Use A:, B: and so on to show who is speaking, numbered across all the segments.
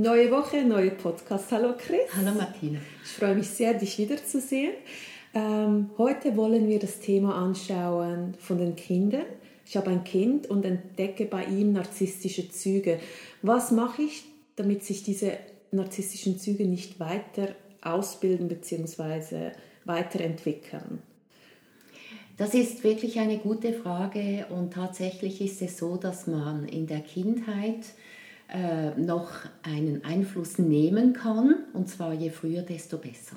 A: Neue Woche, neuer Podcast. Hallo Chris.
B: Hallo Martina.
A: Ich freue mich sehr, dich wiederzusehen. Ähm, heute wollen wir das Thema anschauen von den Kindern. Ich habe ein Kind und entdecke bei ihm narzisstische Züge. Was mache ich, damit sich diese narzisstischen Züge nicht weiter ausbilden bzw. weiterentwickeln?
B: Das ist wirklich eine gute Frage und tatsächlich ist es so, dass man in der Kindheit äh, noch einen Einfluss nehmen kann. Und zwar je früher, desto besser.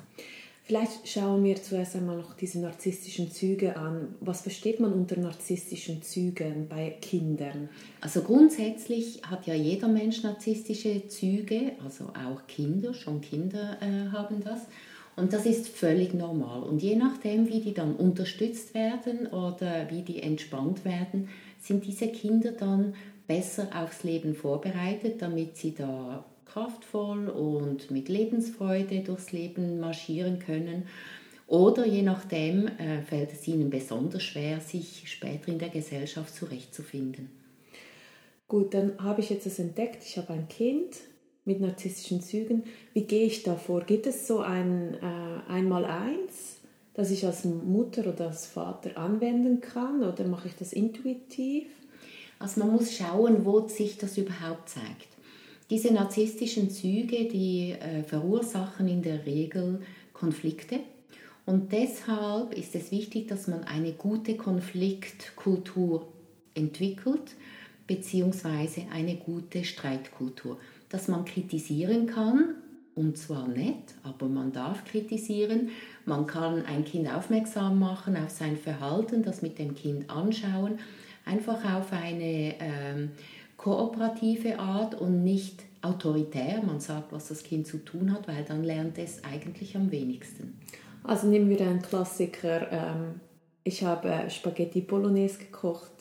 A: Vielleicht schauen wir zuerst einmal noch diese narzisstischen Züge an. Was versteht man unter narzisstischen Zügen bei Kindern?
B: Also grundsätzlich hat ja jeder Mensch narzisstische Züge, also auch Kinder, schon Kinder äh, haben das. Und das ist völlig normal. Und je nachdem, wie die dann unterstützt werden oder wie die entspannt werden, sind diese Kinder dann besser aufs Leben vorbereitet, damit sie da kraftvoll und mit Lebensfreude durchs Leben marschieren können. Oder je nachdem äh, fällt es ihnen besonders schwer, sich später in der Gesellschaft zurechtzufinden.
A: Gut, dann habe ich jetzt das entdeckt. Ich habe ein Kind mit narzisstischen Zügen. Wie gehe ich da vor? Gibt es so ein äh, Einmaleins, das ich als Mutter oder als Vater anwenden kann? Oder mache ich das intuitiv?
B: Also man muss schauen, wo sich das überhaupt zeigt. Diese narzisstischen Züge, die äh, verursachen in der Regel Konflikte. Und deshalb ist es wichtig, dass man eine gute Konfliktkultur entwickelt, beziehungsweise eine gute Streitkultur. Dass man kritisieren kann, und zwar nett, aber man darf kritisieren. Man kann ein Kind aufmerksam machen auf sein Verhalten, das mit dem Kind anschauen einfach auf eine ähm, kooperative Art und nicht autoritär. Man sagt, was das Kind zu tun hat, weil dann lernt es eigentlich am wenigsten.
A: Also nehmen wir einen Klassiker. Ähm, ich habe äh, Spaghetti Bolognese gekocht.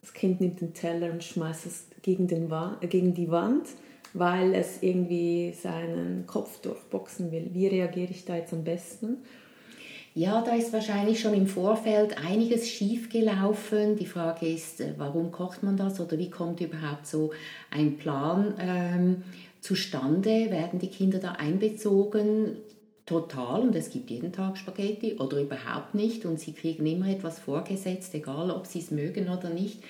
A: Das Kind nimmt den Teller und schmeißt es gegen, den äh, gegen die Wand, weil es irgendwie seinen Kopf durchboxen will. Wie reagiere ich da jetzt am besten?
B: Ja, da ist wahrscheinlich schon im Vorfeld einiges schiefgelaufen. Die Frage ist, äh, warum kocht man das oder wie kommt überhaupt so ein Plan ähm, zustande? Werden die Kinder da einbezogen? Total und es gibt jeden Tag Spaghetti oder überhaupt nicht und sie kriegen immer etwas vorgesetzt, egal ob sie es mögen oder nicht.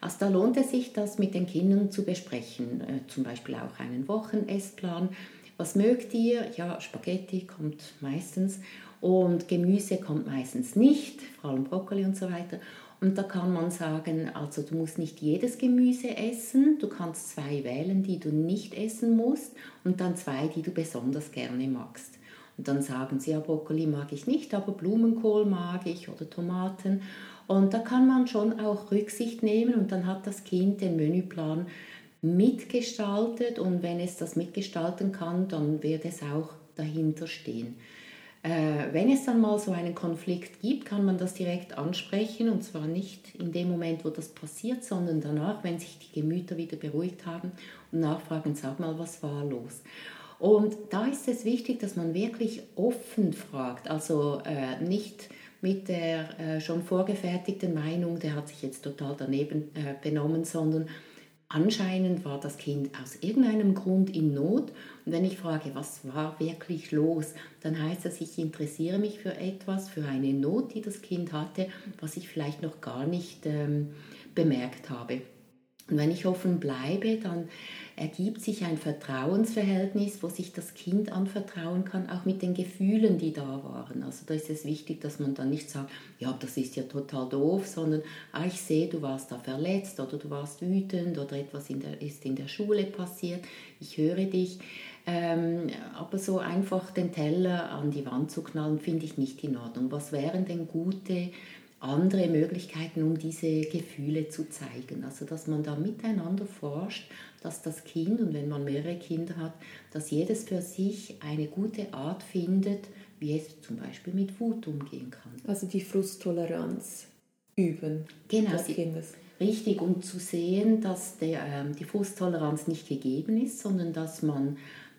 B: Also da lohnt es sich, das mit den Kindern zu besprechen, äh, zum Beispiel auch einen Wochenessplan. Was mögt ihr? Ja, Spaghetti kommt meistens und Gemüse kommt meistens nicht, vor allem Brokkoli und so weiter. Und da kann man sagen, also du musst nicht jedes Gemüse essen, du kannst zwei wählen, die du nicht essen musst und dann zwei, die du besonders gerne magst. Und dann sagen sie, ja, Brokkoli mag ich nicht, aber Blumenkohl mag ich oder Tomaten. Und da kann man schon auch Rücksicht nehmen und dann hat das Kind den Menüplan mitgestaltet und wenn es das mitgestalten kann, dann wird es auch dahinter stehen. Äh, wenn es dann mal so einen Konflikt gibt, kann man das direkt ansprechen und zwar nicht in dem Moment, wo das passiert, sondern danach, wenn sich die Gemüter wieder beruhigt haben und nachfragen, sag mal, was war los? Und da ist es wichtig, dass man wirklich offen fragt, also äh, nicht mit der äh, schon vorgefertigten Meinung, der hat sich jetzt total daneben äh, benommen, sondern Anscheinend war das Kind aus irgendeinem Grund in Not. Und wenn ich frage, was war wirklich los, dann heißt das, ich interessiere mich für etwas, für eine Not, die das Kind hatte, was ich vielleicht noch gar nicht ähm, bemerkt habe. Und wenn ich offen bleibe, dann ergibt sich ein Vertrauensverhältnis, wo sich das Kind anvertrauen kann, auch mit den Gefühlen, die da waren. Also da ist es wichtig, dass man dann nicht sagt, ja, das ist ja total doof, sondern ah, ich sehe, du warst da verletzt oder du warst wütend oder etwas in der, ist in der Schule passiert, ich höre dich. Ähm, aber so einfach den Teller an die Wand zu knallen, finde ich nicht in Ordnung. Was wären denn gute andere Möglichkeiten, um diese Gefühle zu zeigen. Also dass man da miteinander forscht, dass das Kind, und wenn man mehrere Kinder hat, dass jedes für sich eine gute Art findet, wie es zum Beispiel mit Wut umgehen kann.
A: Also die Frusttoleranz üben
B: genau,
A: des Kindes.
B: Richtig, um zu sehen, dass der, ähm, die Frusttoleranz nicht gegeben ist, sondern dass man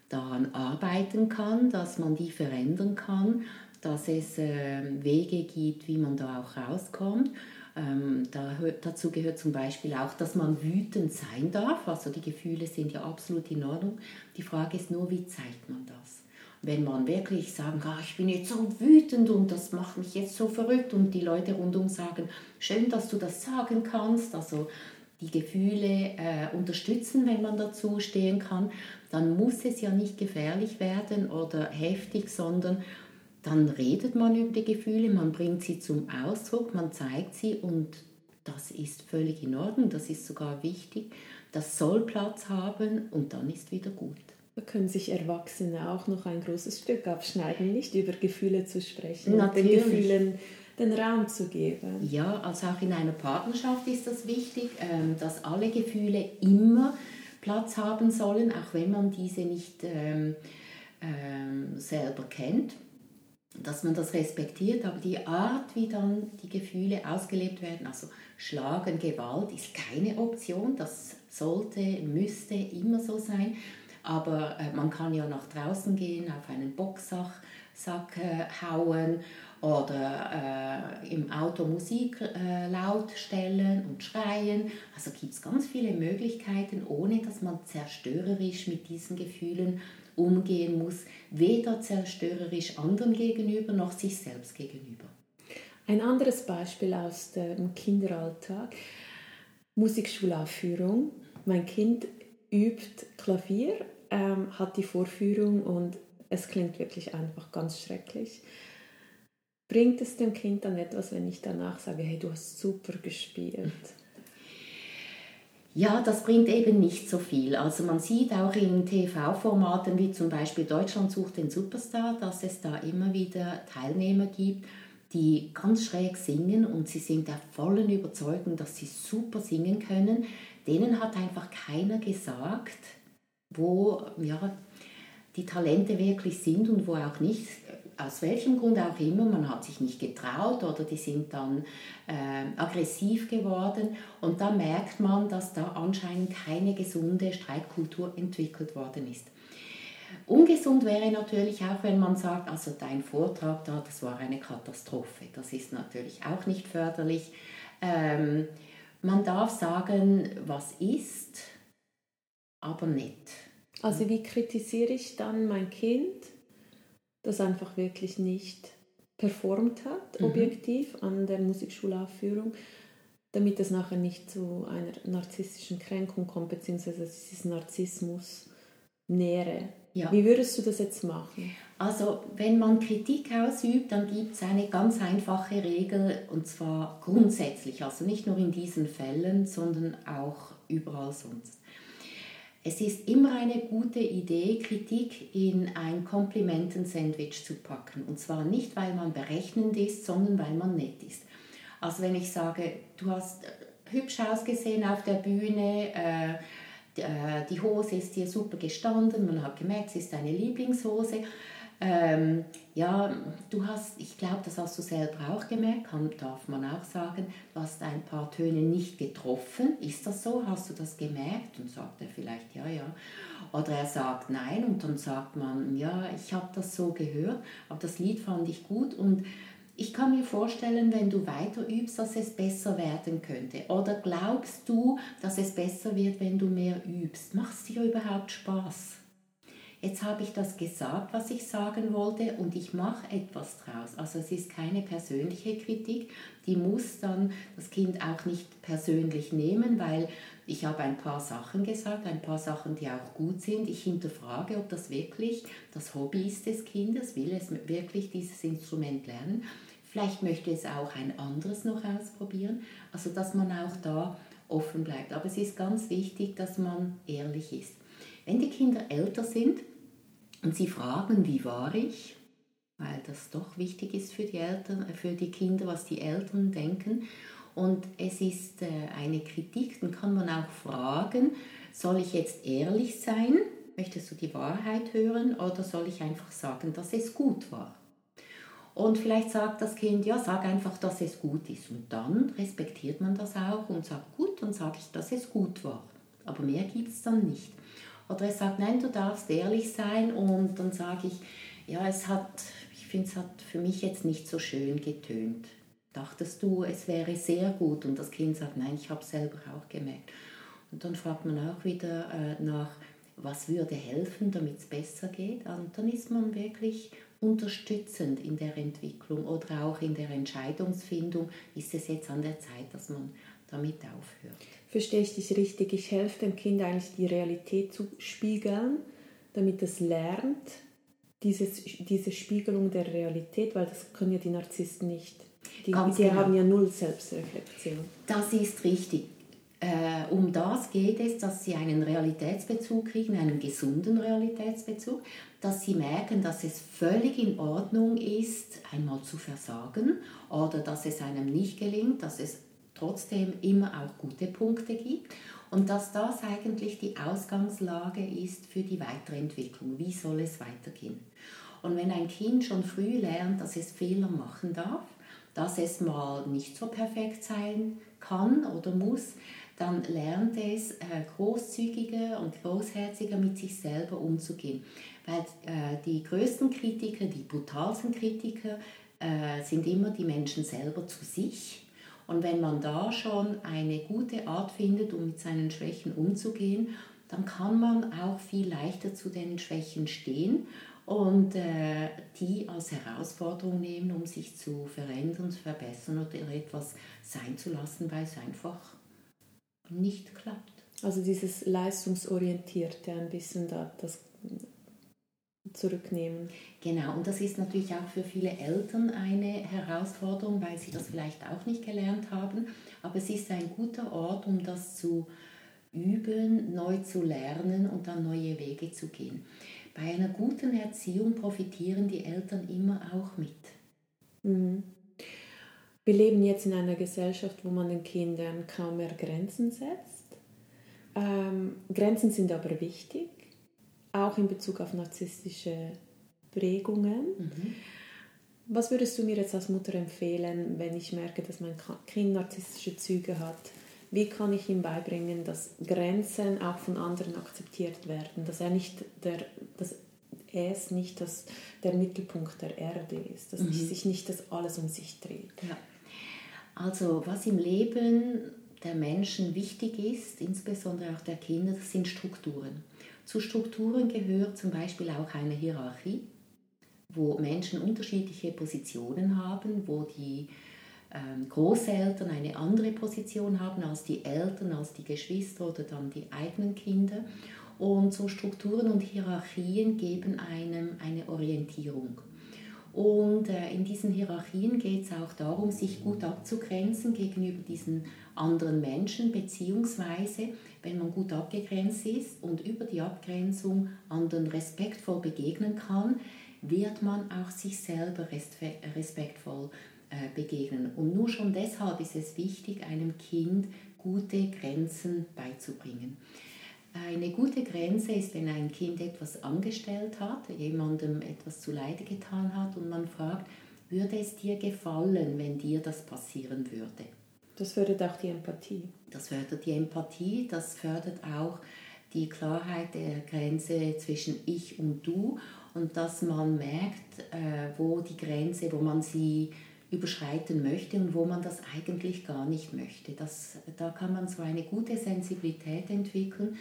B: daran arbeiten kann, dass man die verändern kann, dass es äh, Wege gibt, wie man da auch rauskommt. Ähm, da, dazu gehört zum Beispiel auch, dass man wütend sein darf. Also die Gefühle sind ja absolut in Ordnung. Die Frage ist nur, wie zeigt man das? Wenn man wirklich sagen kann, ich bin jetzt so wütend und das macht mich jetzt so verrückt und die Leute rundum sagen, schön, dass du das sagen kannst, also die Gefühle äh, unterstützen, wenn man dazu stehen kann, dann muss es ja nicht gefährlich werden oder heftig, sondern dann redet man über die Gefühle, man bringt sie zum Ausdruck, man zeigt sie und das ist völlig in Ordnung, das ist sogar wichtig. Das soll Platz haben und dann ist wieder gut.
A: Da können sich Erwachsene auch noch ein großes Stück abschneiden, nicht über Gefühle zu sprechen,
B: Natürlich.
A: den Gefühlen den Raum zu geben.
B: Ja, also auch in einer Partnerschaft ist das wichtig, ähm, dass alle Gefühle immer Platz haben sollen, auch wenn man diese nicht ähm, ähm, selber kennt, dass man das respektiert, aber die Art, wie dann die Gefühle ausgelebt werden, also Schlagen, Gewalt, ist keine Option, das sollte, müsste immer so sein, aber äh, man kann ja nach draußen gehen, auf einen Boxsack Sack, äh, hauen oder äh, im Auto Musik äh, laut stellen und schreien. Also gibt es ganz viele Möglichkeiten, ohne dass man zerstörerisch mit diesen Gefühlen umgehen muss, weder zerstörerisch anderen gegenüber noch sich selbst gegenüber.
A: Ein anderes Beispiel aus dem Kinderalltag, Musikschulaufführung. Mein Kind übt Klavier, ähm, hat die Vorführung und es klingt wirklich einfach ganz schrecklich. Bringt es dem Kind dann etwas, wenn ich danach sage, hey, du hast super gespielt?
B: Ja, das bringt eben nicht so viel. Also man sieht auch in TV-Formaten wie zum Beispiel Deutschland sucht den Superstar, dass es da immer wieder Teilnehmer gibt, die ganz schräg singen und sie sind der vollen Überzeugung, dass sie super singen können. Denen hat einfach keiner gesagt, wo ja, die Talente wirklich sind und wo auch nicht aus welchem Grund auch immer, man hat sich nicht getraut oder die sind dann äh, aggressiv geworden und da merkt man, dass da anscheinend keine gesunde Streitkultur entwickelt worden ist. Ungesund wäre natürlich auch, wenn man sagt, also dein Vortrag da, das war eine Katastrophe. Das ist natürlich auch nicht förderlich. Ähm, man darf sagen, was ist, aber nicht.
A: Also wie kritisiere ich dann mein Kind? Das einfach wirklich nicht performt hat, mhm. objektiv an der Musikschulaufführung, damit es nachher nicht zu einer narzisstischen Kränkung kommt, beziehungsweise dieses Narzissmus nähere. Ja. Wie würdest du das jetzt machen?
B: Also, wenn man Kritik ausübt, dann gibt es eine ganz einfache Regel und zwar grundsätzlich, also nicht nur in diesen Fällen, sondern auch überall sonst. Es ist immer eine gute Idee, Kritik in ein Komplimenten-Sandwich zu packen. Und zwar nicht, weil man berechnend ist, sondern weil man nett ist. Also wenn ich sage, du hast hübsch ausgesehen auf der Bühne, äh, äh die Hose ist dir super gestanden, man hat gemerkt, es ist deine Lieblingshose ähm, ja, du hast, ich glaube, das hast du selber auch gemerkt, kann, darf man auch sagen, du hast ein paar Töne nicht getroffen. Ist das so? Hast du das gemerkt? Und sagt er vielleicht ja, ja. Oder er sagt nein und dann sagt man, ja, ich habe das so gehört, aber das Lied fand ich gut und ich kann mir vorstellen, wenn du weiter übst, dass es besser werden könnte. Oder glaubst du, dass es besser wird, wenn du mehr übst? Macht es dir überhaupt Spaß? Jetzt habe ich das gesagt, was ich sagen wollte und ich mache etwas draus. Also es ist keine persönliche Kritik, die muss dann das Kind auch nicht persönlich nehmen, weil ich habe ein paar Sachen gesagt, ein paar Sachen, die auch gut sind. Ich hinterfrage, ob das wirklich das Hobby ist des Kindes, will es wirklich dieses Instrument lernen. Vielleicht möchte es auch ein anderes noch ausprobieren. Also dass man auch da offen bleibt. Aber es ist ganz wichtig, dass man ehrlich ist. Wenn die Kinder älter sind, und sie fragen, wie war ich? Weil das doch wichtig ist für die Eltern, äh, für die Kinder, was die Eltern denken. Und es ist äh, eine Kritik, dann kann man auch fragen, soll ich jetzt ehrlich sein? Möchtest du die Wahrheit hören oder soll ich einfach sagen, dass es gut war? Und vielleicht sagt das Kind, ja, sag einfach, dass es gut ist. Und dann respektiert man das auch und sagt, gut, dann sage ich, dass es gut war. Aber mehr gibt es dann nicht. Oder es sagt, nein, du darfst ehrlich sein und dann sage ich, ja, es hat, ich finde, es hat für mich jetzt nicht so schön getönt. Dachtest du, es wäre sehr gut? Und das Kind sagt, nein, ich habe es selber auch gemerkt. Und dann fragt man auch wieder äh, nach, was würde helfen, damit es besser geht. Und dann ist man wirklich unterstützend in der Entwicklung oder auch in der Entscheidungsfindung. Ist es jetzt an der Zeit, dass man damit aufhört?
A: Verstehe ich dich richtig? Ich helfe dem Kind eigentlich die Realität zu spiegeln, damit es lernt, dieses, diese Spiegelung der Realität, weil das können ja die Narzissten nicht. Die, die genau. haben ja null Selbstreflexion.
B: Das ist richtig. Äh, um das geht es, dass sie einen Realitätsbezug kriegen, einen gesunden Realitätsbezug, dass sie merken, dass es völlig in Ordnung ist, einmal zu versagen oder dass es einem nicht gelingt, dass es trotzdem immer auch gute Punkte gibt und dass das eigentlich die Ausgangslage ist für die Weiterentwicklung. Wie soll es weitergehen? Und wenn ein Kind schon früh lernt, dass es Fehler machen darf, dass es mal nicht so perfekt sein kann oder muss, dann lernt es äh, großzügiger und großherziger mit sich selber umzugehen. Weil äh, die größten Kritiker, die brutalsten Kritiker äh, sind immer die Menschen selber zu sich und wenn man da schon eine gute Art findet, um mit seinen Schwächen umzugehen, dann kann man auch viel leichter zu den Schwächen stehen und äh, die als Herausforderung nehmen, um sich zu verändern, zu verbessern oder etwas sein zu lassen, weil es einfach nicht klappt.
A: Also dieses leistungsorientierte ein bisschen da, das zurücknehmen.
B: Genau, und das ist natürlich auch für viele Eltern eine Herausforderung, weil sie das vielleicht auch nicht gelernt haben. Aber es ist ein guter Ort, um das zu üben, neu zu lernen und dann neue Wege zu gehen. Bei einer guten Erziehung profitieren die Eltern immer auch mit.
A: Mhm. Wir leben jetzt in einer Gesellschaft, wo man den Kindern kaum mehr Grenzen setzt. Ähm, Grenzen sind aber wichtig auch in Bezug auf narzisstische Prägungen. Mhm. Was würdest du mir jetzt als Mutter empfehlen, wenn ich merke, dass mein Kind narzisstische Züge hat? Wie kann ich ihm beibringen, dass Grenzen auch von anderen akzeptiert werden, dass er nicht der, dass es nicht das, der Mittelpunkt der Erde ist, dass mhm. sich nicht das alles um sich dreht?
B: Ja. Also was im Leben der Menschen wichtig ist, insbesondere auch der Kinder, das sind Strukturen. Zu Strukturen gehört zum Beispiel auch eine Hierarchie, wo Menschen unterschiedliche Positionen haben, wo die ähm, Großeltern eine andere Position haben als die Eltern, als die Geschwister oder dann die eigenen Kinder. Und so Strukturen und Hierarchien geben einem eine Orientierung. Und äh, in diesen Hierarchien geht es auch darum, sich gut abzugrenzen gegenüber diesen anderen Menschen, beziehungsweise wenn man gut abgegrenzt ist und über die Abgrenzung anderen respektvoll begegnen kann, wird man auch sich selber respektvoll äh, begegnen. Und nur schon deshalb ist es wichtig, einem Kind gute Grenzen beizubringen. Eine gute Grenze ist, wenn ein Kind etwas angestellt hat, jemandem etwas zuleide getan hat und man fragt, würde es dir gefallen, wenn dir das passieren würde?
A: Das fördert auch die Empathie.
B: Das fördert die Empathie, das fördert auch die Klarheit der Grenze zwischen ich und du und dass man merkt, äh, wo die Grenze, wo man sie überschreiten möchte und wo man das eigentlich gar nicht möchte. Das, da kann man so eine gute Sensibilität entwickeln.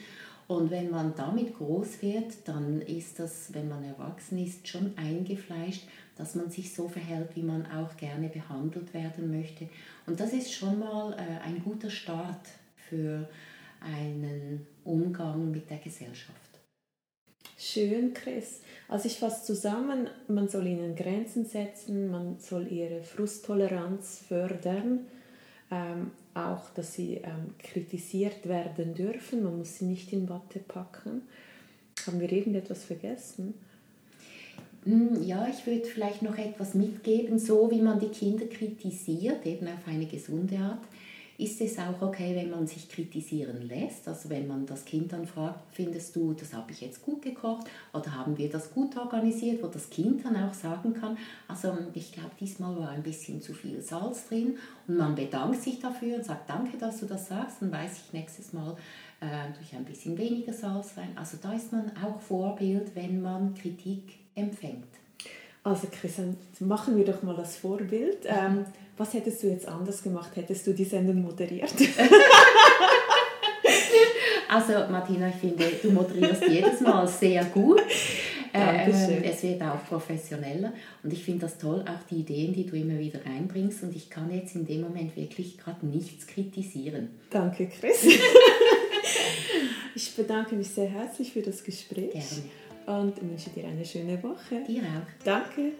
B: Und wenn man damit groß wird, dann ist das, wenn man erwachsen ist, schon eingefleischt, dass man sich so verhält, wie man auch gerne behandelt werden möchte. Und das ist schon mal äh, ein guter Start für einen Umgang mit der Gesellschaft.
A: Schön, Chris. Also ich fasse zusammen, man soll ihnen Grenzen setzen, man soll ihre Frusttoleranz fördern, ähm, auch dass sie ähm, kritisiert werden dürfen, man muss sie nicht in Watte packen. Haben wir irgendetwas vergessen?
B: Hm, ja, ich würde vielleicht noch etwas mitgeben, so wie man die Kinder kritisiert, eben auf eine gesunde Art, ist es auch okay, wenn man sich kritisieren lässt? Also wenn man das Kind dann fragt, findest du, das habe ich jetzt gut gekocht oder haben wir das gut organisiert, wo das Kind dann auch sagen kann, also ich glaube, diesmal war ein bisschen zu viel Salz drin und man bedankt sich dafür und sagt, danke, dass du das sagst, dann weiß ich nächstes Mal, äh, durch ein bisschen weniger Salz rein. Also da ist man auch Vorbild, wenn man Kritik empfängt.
A: Also Christian, machen wir doch mal das Vorbild. Ähm, was hättest du jetzt anders gemacht? Hättest du die Sendung moderiert?
B: also Martina, ich finde, du moderierst jedes Mal sehr gut. Ähm, es wird auch professioneller und ich finde das toll, auch die Ideen, die du immer wieder reinbringst und ich kann jetzt in dem Moment wirklich gerade nichts kritisieren.
A: Danke, Chris. ich bedanke mich sehr herzlich für das Gespräch.
B: Gerne
A: und wünsche dir eine schöne Woche.
B: Dir auch.
A: Danke.